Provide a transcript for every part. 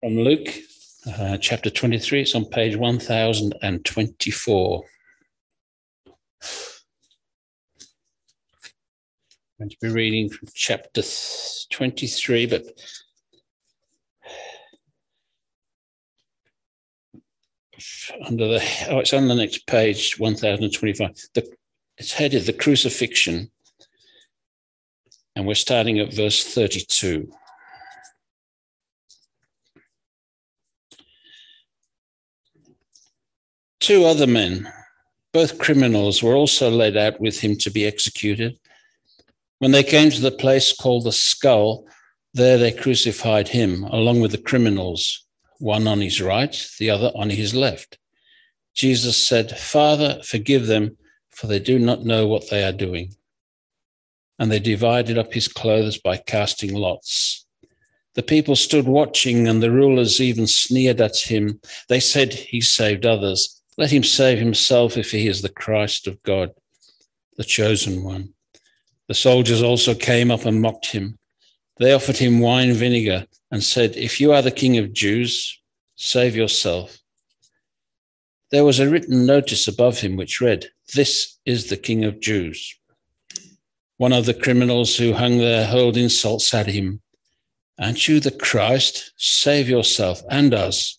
from Luke uh, chapter 23. It's on page 1024. I'm going to be reading from chapter 23, but under the, oh, it's on the next page, 1025. The, it's headed The Crucifixion, and we're starting at verse 32. Two other men, both criminals, were also led out with him to be executed. When they came to the place called the skull, there they crucified him along with the criminals, one on his right, the other on his left. Jesus said, Father, forgive them, for they do not know what they are doing. And they divided up his clothes by casting lots. The people stood watching, and the rulers even sneered at him. They said, He saved others let him save himself if he is the Christ of God, the chosen one. The soldiers also came up and mocked him. They offered him wine vinegar and said, If you are the king of Jews, save yourself. There was a written notice above him which read, This is the king of Jews. One of the criminals who hung there hurled insults at him. Aren't you the Christ? Save yourself and us.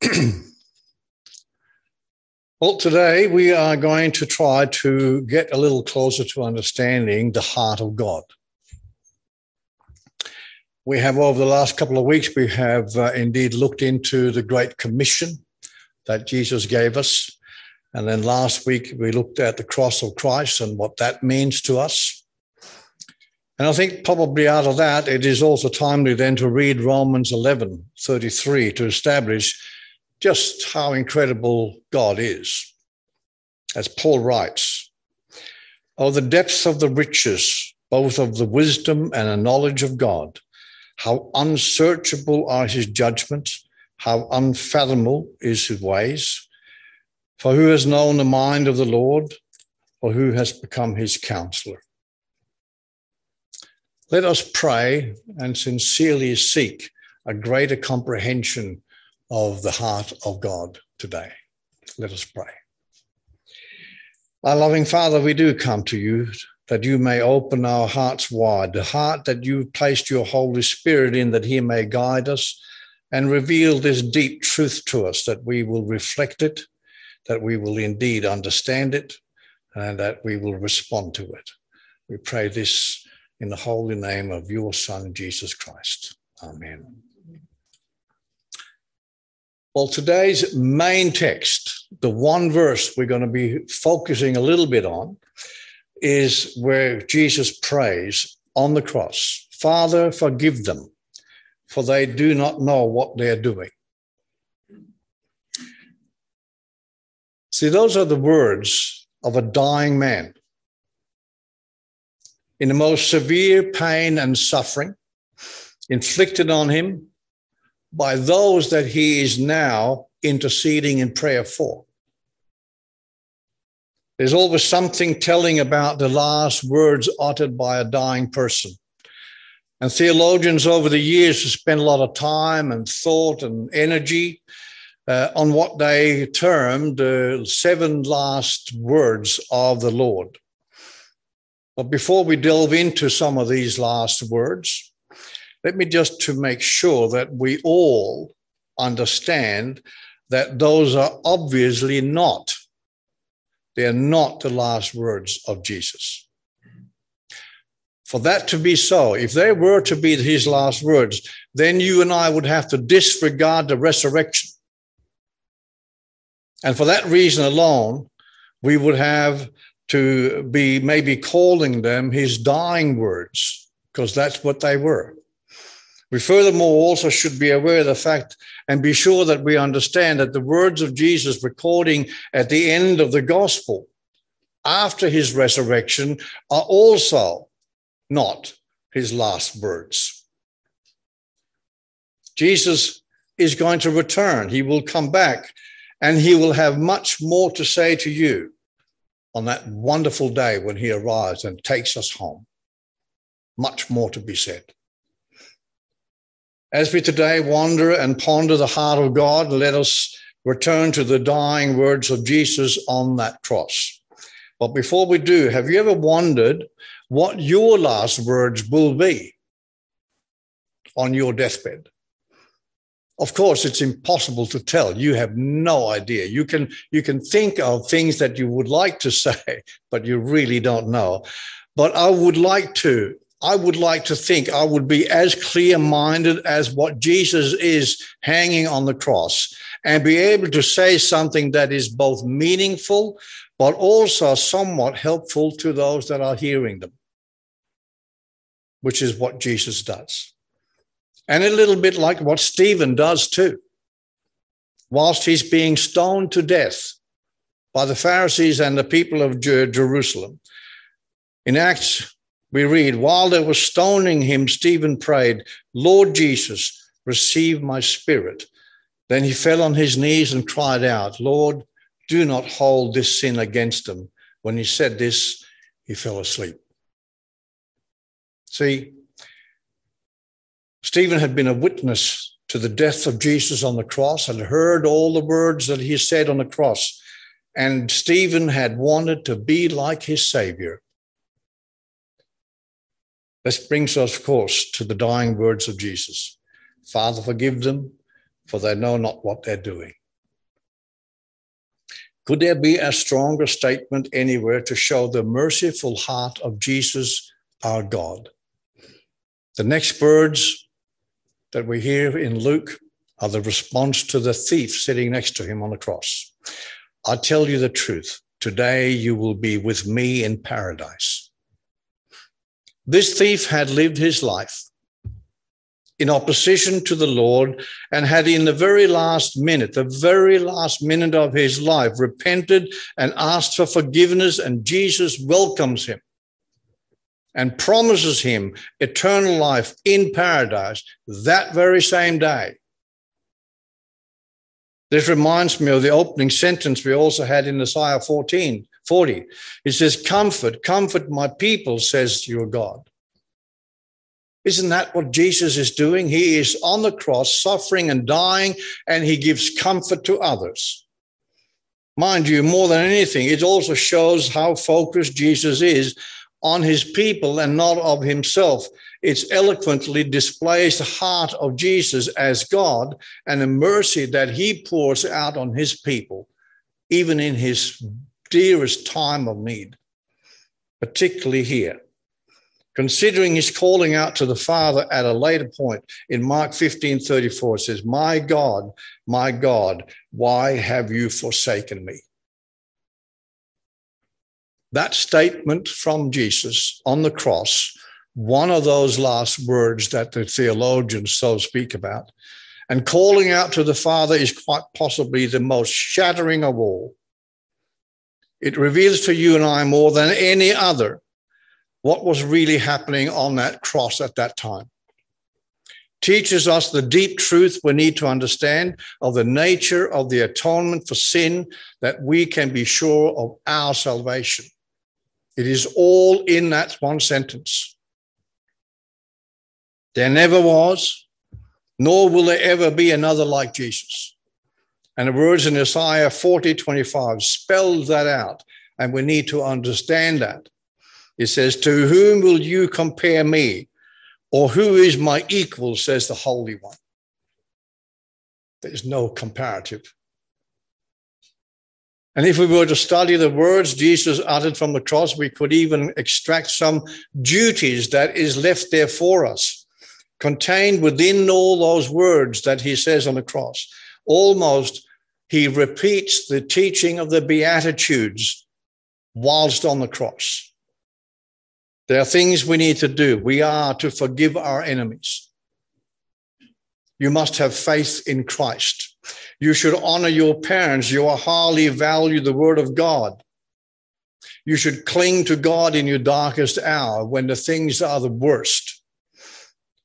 well, today we are going to try to get a little closer to understanding the heart of God. We have, over the last couple of weeks, we have uh, indeed looked into the Great Commission that Jesus gave us. And then last week, we looked at the cross of Christ and what that means to us. And I think probably out of that, it is also timely then to read Romans 11 33 to establish just how incredible God is. As Paul writes, Oh, the depths of the riches, both of the wisdom and the knowledge of God. How unsearchable are his judgments, how unfathomable is his ways. For who has known the mind of the Lord, or who has become his counselor? Let us pray and sincerely seek a greater comprehension of the heart of God today. Let us pray. Our loving Father, we do come to you that you may open our hearts wide, the heart that you've placed your Holy Spirit in, that he may guide us and reveal this deep truth to us, that we will reflect it, that we will indeed understand it, and that we will respond to it. We pray this in the holy name of your Son, Jesus Christ. Amen. Well, today's main text, the one verse we're going to be focusing a little bit on, is where Jesus prays on the cross Father, forgive them, for they do not know what they're doing. See, those are the words of a dying man in the most severe pain and suffering inflicted on him by those that he is now interceding in prayer for. There's always something telling about the last words uttered by a dying person. And theologians over the years have spent a lot of time and thought and energy uh, on what they termed the seven last words of the Lord. But before we delve into some of these last words, let me just to make sure that we all understand that those are obviously not, they're not the last words of Jesus. for that to be so, if they were to be his last words, then you and I would have to disregard the resurrection. And for that reason alone, we would have to be maybe calling them his dying words, because that's what they were. We furthermore also should be aware of the fact and be sure that we understand that the words of Jesus recording at the end of the gospel after his resurrection are also not his last words. Jesus is going to return. He will come back and he will have much more to say to you on that wonderful day when he arrives and takes us home. Much more to be said. As we today wander and ponder the heart of God, let us return to the dying words of Jesus on that cross. But before we do, have you ever wondered what your last words will be on your deathbed. Of course, it's impossible to tell. You have no idea. You can you can think of things that you would like to say, but you really don't know. But I would like to I would like to think I would be as clear minded as what Jesus is hanging on the cross and be able to say something that is both meaningful, but also somewhat helpful to those that are hearing them which is what Jesus does. And a little bit like what Stephen does too. Whilst he's being stoned to death by the Pharisees and the people of Jerusalem. In Acts, we read, while they were stoning him, Stephen prayed, Lord Jesus, receive my spirit. Then he fell on his knees and cried out, Lord, do not hold this sin against them. When he said this, he fell asleep. See, Stephen had been a witness to the death of Jesus on the cross and heard all the words that he said on the cross. And Stephen had wanted to be like his Savior. This brings us, of course, to the dying words of Jesus Father, forgive them, for they know not what they're doing. Could there be a stronger statement anywhere to show the merciful heart of Jesus, our God? The next words that we hear in Luke are the response to the thief sitting next to him on the cross. I tell you the truth. Today you will be with me in paradise. This thief had lived his life in opposition to the Lord and had in the very last minute, the very last minute of his life, repented and asked for forgiveness, and Jesus welcomes him and promises him eternal life in paradise that very same day. This reminds me of the opening sentence we also had in Isaiah 14, 40. It says, Comfort, comfort my people, says your God. Isn't that what Jesus is doing? He is on the cross, suffering and dying, and he gives comfort to others. Mind you, more than anything, it also shows how focused Jesus is on his people and not of himself. It eloquently displays the heart of Jesus as God and the mercy that he pours out on his people, even in his dearest time of need, particularly here. Considering his calling out to the Father at a later point in Mark 15 34, it says, My God, my God, why have you forsaken me? that statement from Jesus on the cross, one of those last words that the theologians so speak about, and calling out to the Father is quite possibly the most shattering of all. It reveals to you and I more than any other what was really happening on that cross at that time. Teaches us the deep truth we need to understand of the nature of the atonement for sin that we can be sure of our salvation. It is all in that one sentence. There never was, nor will there ever be another like Jesus. And the words in Isaiah 40 25 spells that out, and we need to understand that. It says, To whom will you compare me? Or who is my equal, says the Holy One. There's no comparative. And if we were to study the words Jesus uttered from the cross, we could even extract some duties that is left there for us, contained within all those words that he says on the cross. Almost he repeats the teaching of the Beatitudes whilst on the cross. There are things we need to do. We are to forgive our enemies. You must have faith in Christ. You should honor your parents. You are highly value the word of God. You should cling to God in your darkest hour when the things are the worst.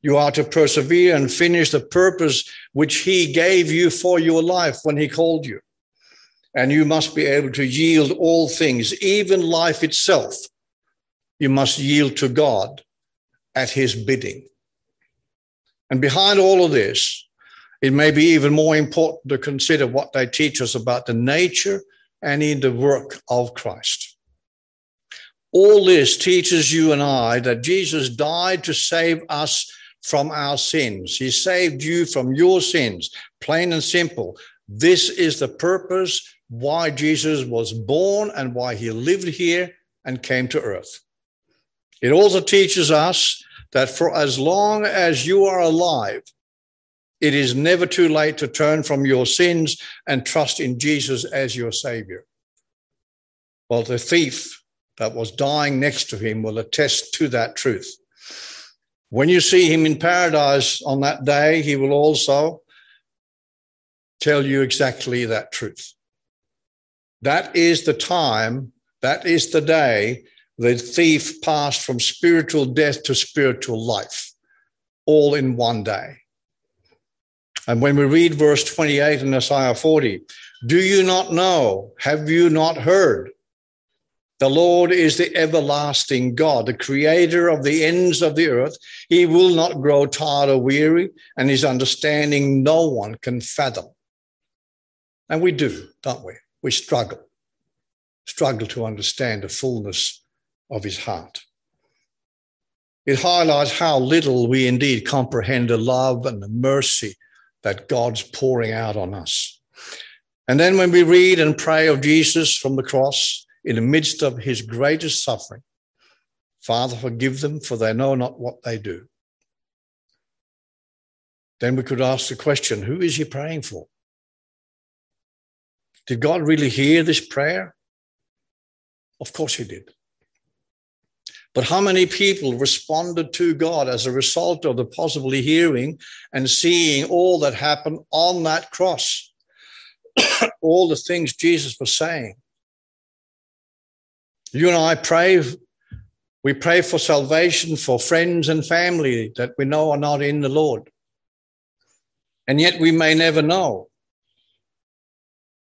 You are to persevere and finish the purpose which He gave you for your life when He called you. And you must be able to yield all things, even life itself. You must yield to God at His bidding. And behind all of this, it may be even more important to consider what they teach us about the nature and in the work of Christ. All this teaches you and I that Jesus died to save us from our sins. He saved you from your sins, plain and simple. This is the purpose why Jesus was born and why he lived here and came to earth. It also teaches us that for as long as you are alive, it is never too late to turn from your sins and trust in Jesus as your Savior. Well, the thief that was dying next to him will attest to that truth. When you see him in paradise on that day, he will also tell you exactly that truth. That is the time, that is the day the thief passed from spiritual death to spiritual life, all in one day. And when we read verse 28 in Isaiah 40, do you not know? Have you not heard? The Lord is the everlasting God, the creator of the ends of the earth. He will not grow tired or weary, and his understanding no one can fathom. And we do, don't we? We struggle, struggle to understand the fullness of his heart. It highlights how little we indeed comprehend the love and the mercy that God's pouring out on us. And then when we read and pray of Jesus from the cross in the midst of his greatest suffering, Father, forgive them, for they know not what they do. Then we could ask the question who is he praying for? Did God really hear this prayer? Of course he did. But how many people responded to God as a result of the possibly hearing and seeing all that happened on that cross? all the things Jesus was saying. You and I pray, we pray for salvation for friends and family that we know are not in the Lord. And yet we may never know.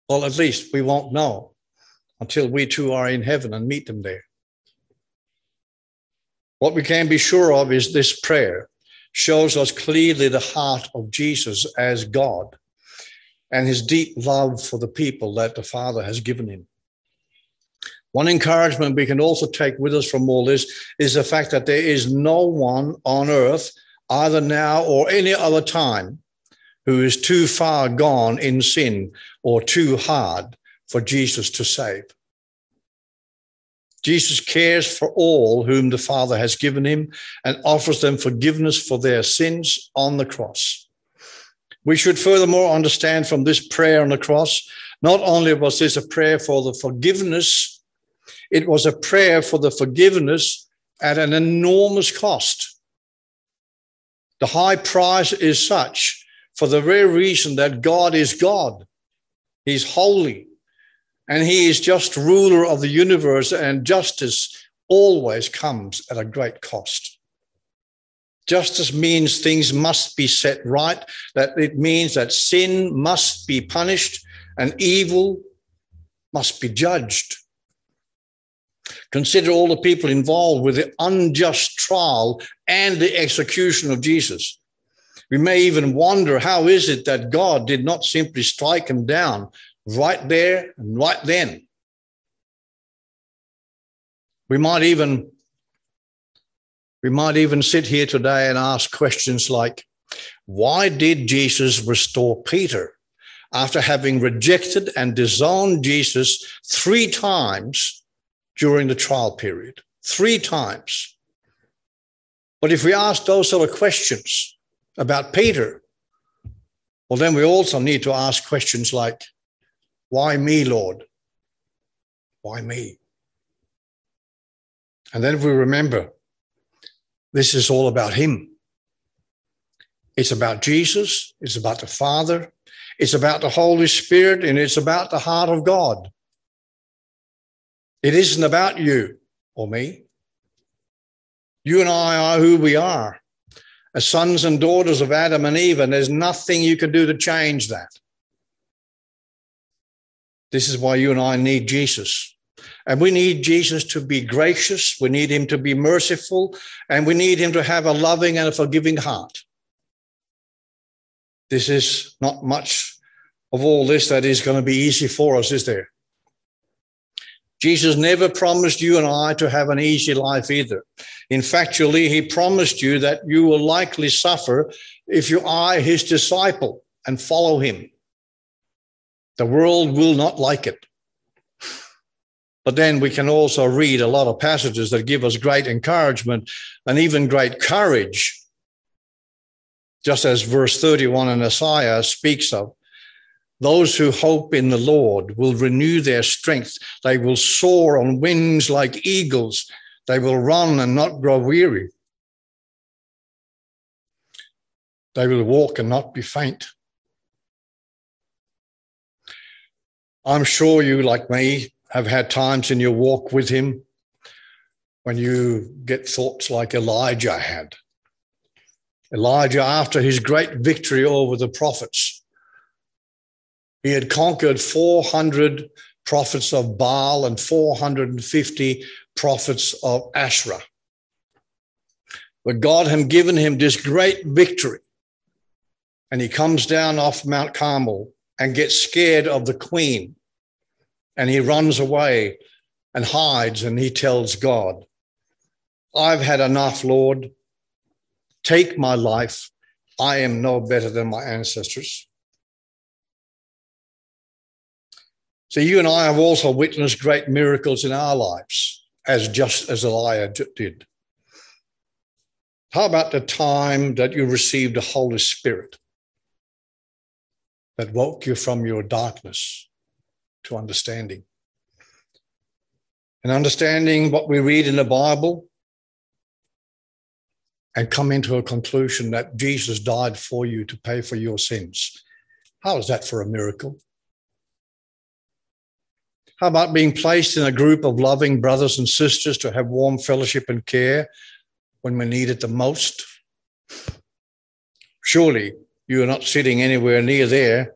Well, at least we won't know until we too are in heaven and meet them there. What we can be sure of is this prayer shows us clearly the heart of Jesus as God and his deep love for the people that the Father has given him. One encouragement we can also take with us from all this is the fact that there is no one on earth, either now or any other time, who is too far gone in sin or too hard for Jesus to save. Jesus cares for all whom the Father has given him and offers them forgiveness for their sins on the cross. We should furthermore understand from this prayer on the cross, not only was this a prayer for the forgiveness, it was a prayer for the forgiveness at an enormous cost. The high price is such for the very reason that God is God. He's holy and he is just ruler of the universe, and justice always comes at a great cost. Justice means things must be set right, that it means that sin must be punished and evil must be judged. Consider all the people involved with the unjust trial and the execution of Jesus. We may even wonder how is it that God did not simply strike him down, right there and right then. We might even we might even sit here today and ask questions like why did Jesus restore Peter after having rejected and disowned Jesus three times during the trial period. Three times. But if we ask those sort of questions about Peter, well, then we also need to ask questions like, why me, Lord? Why me? And then if we remember this is all about Him. It's about Jesus, it's about the Father, it's about the Holy Spirit, and it's about the heart of God. It isn't about you or me. You and I are who we are as sons and daughters of Adam and Eve, and there's nothing you can do to change that. This is why you and I need Jesus. And we need Jesus to be gracious, we need him to be merciful, and we need him to have a loving and a forgiving heart. This is not much of all this that is going to be easy for us, is there? Jesus never promised you and I to have an easy life either. In factually, he promised you that you will likely suffer if you are his disciple and follow him. The world will not like it. But then we can also read a lot of passages that give us great encouragement and even great courage, just as verse 31 in Isaiah speaks of. Those who hope in the Lord will renew their strength. They will soar on wings like eagles. They will run and not grow weary. They will walk and not be faint. I'm sure you, like me, have had times in your walk with him when you get thoughts like Elijah had. Elijah, after his great victory over the prophets, he had conquered 400 prophets of Baal and 450 prophets of Asherah. But God had given him this great victory. And he comes down off Mount Carmel and gets scared of the queen. And he runs away and hides and he tells God, I've had enough, Lord. Take my life. I am no better than my ancestors. So you and I have also witnessed great miracles in our lives, as just as Elijah did. How about the time that you received the Holy Spirit? that woke you from your darkness to understanding. And understanding what we read in the Bible and come into a conclusion that Jesus died for you to pay for your sins. How is that for a miracle? How about being placed in a group of loving brothers and sisters to have warm fellowship and care when we need it the most? Surely you are not sitting anywhere near there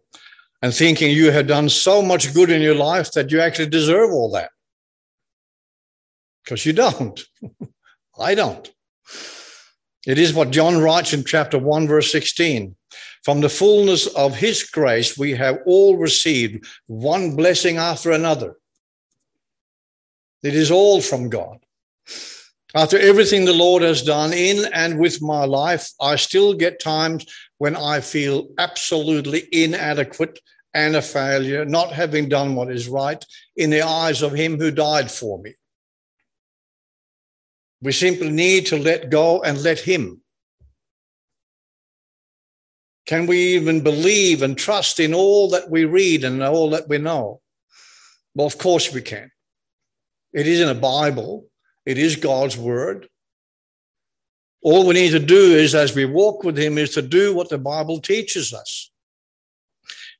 and thinking you have done so much good in your life that you actually deserve all that. Because you don't. I don't. It is what John writes in chapter 1, verse 16. From the fullness of his grace, we have all received one blessing after another. It is all from God. After everything the Lord has done in and with my life, I still get times when I feel absolutely inadequate and a failure, not having done what is right in the eyes of Him who died for me. We simply need to let go and let Him. Can we even believe and trust in all that we read and all that we know? Well, of course we can. It is in a Bible, it is God's word. All we need to do is, as we walk with Him, is to do what the Bible teaches us.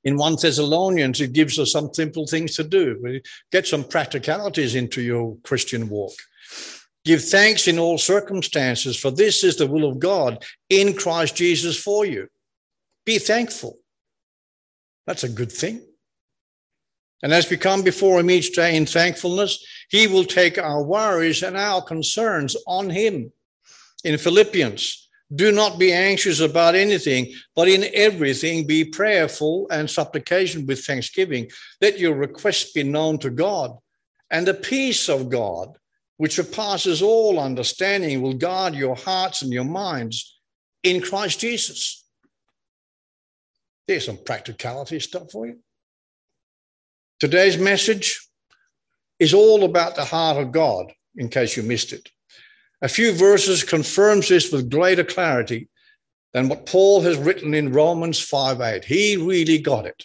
In 1 Thessalonians, it gives us some simple things to do. Get some practicalities into your Christian walk. Give thanks in all circumstances, for this is the will of God in Christ Jesus for you. Be thankful. That's a good thing. And as we come before Him each day in thankfulness, He will take our worries and our concerns on Him in Philippians. Do not be anxious about anything, but in everything be prayerful and supplication with thanksgiving. Let your requests be known to God, and the peace of God, which surpasses all understanding, will guard your hearts and your minds in Christ Jesus. There's some practicality stuff for you. Today's message is all about the heart of God, in case you missed it. A few verses confirms this with greater clarity than what Paul has written in Romans 5 8. He really got it.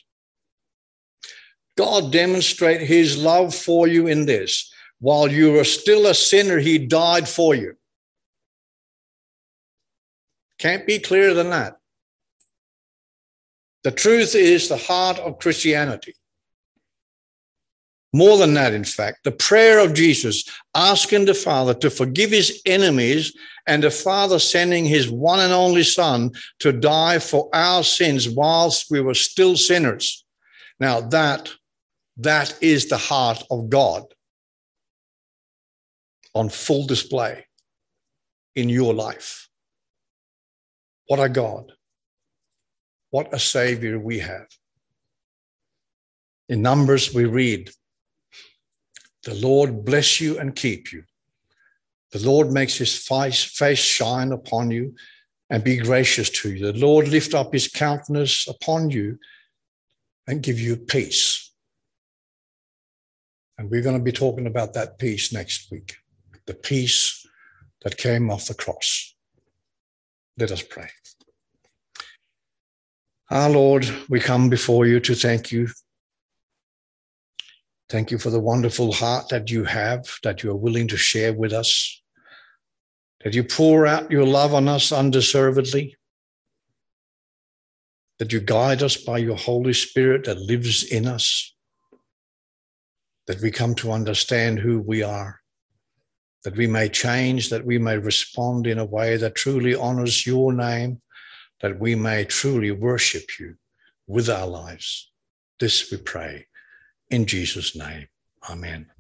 God demonstrate his love for you in this. While you were still a sinner, he died for you. Can't be clearer than that. The truth is the heart of Christianity. More than that, in fact, the prayer of Jesus asking the Father to forgive his enemies and the Father sending his one and only Son to die for our sins whilst we were still sinners. Now, that, that is the heart of God on full display in your life. What a God. What a Savior we have. In Numbers, we read, The Lord bless you and keep you. The Lord makes his face, shine upon you and be gracious to you. The Lord lift up his countenance upon you and give you peace. And we're going to be talking about that peace next week the peace that came off the cross. Let us pray. Our Lord, we come before you to thank you. Thank you for the wonderful heart that you have, that you are willing to share with us, that you pour out your love on us undeservedly, that you guide us by your Holy Spirit that lives in us, that we come to understand who we are that we may change, that we may respond in a way that truly honors your name, that we may truly worship you with our lives. This we pray in Jesus' name. Amen.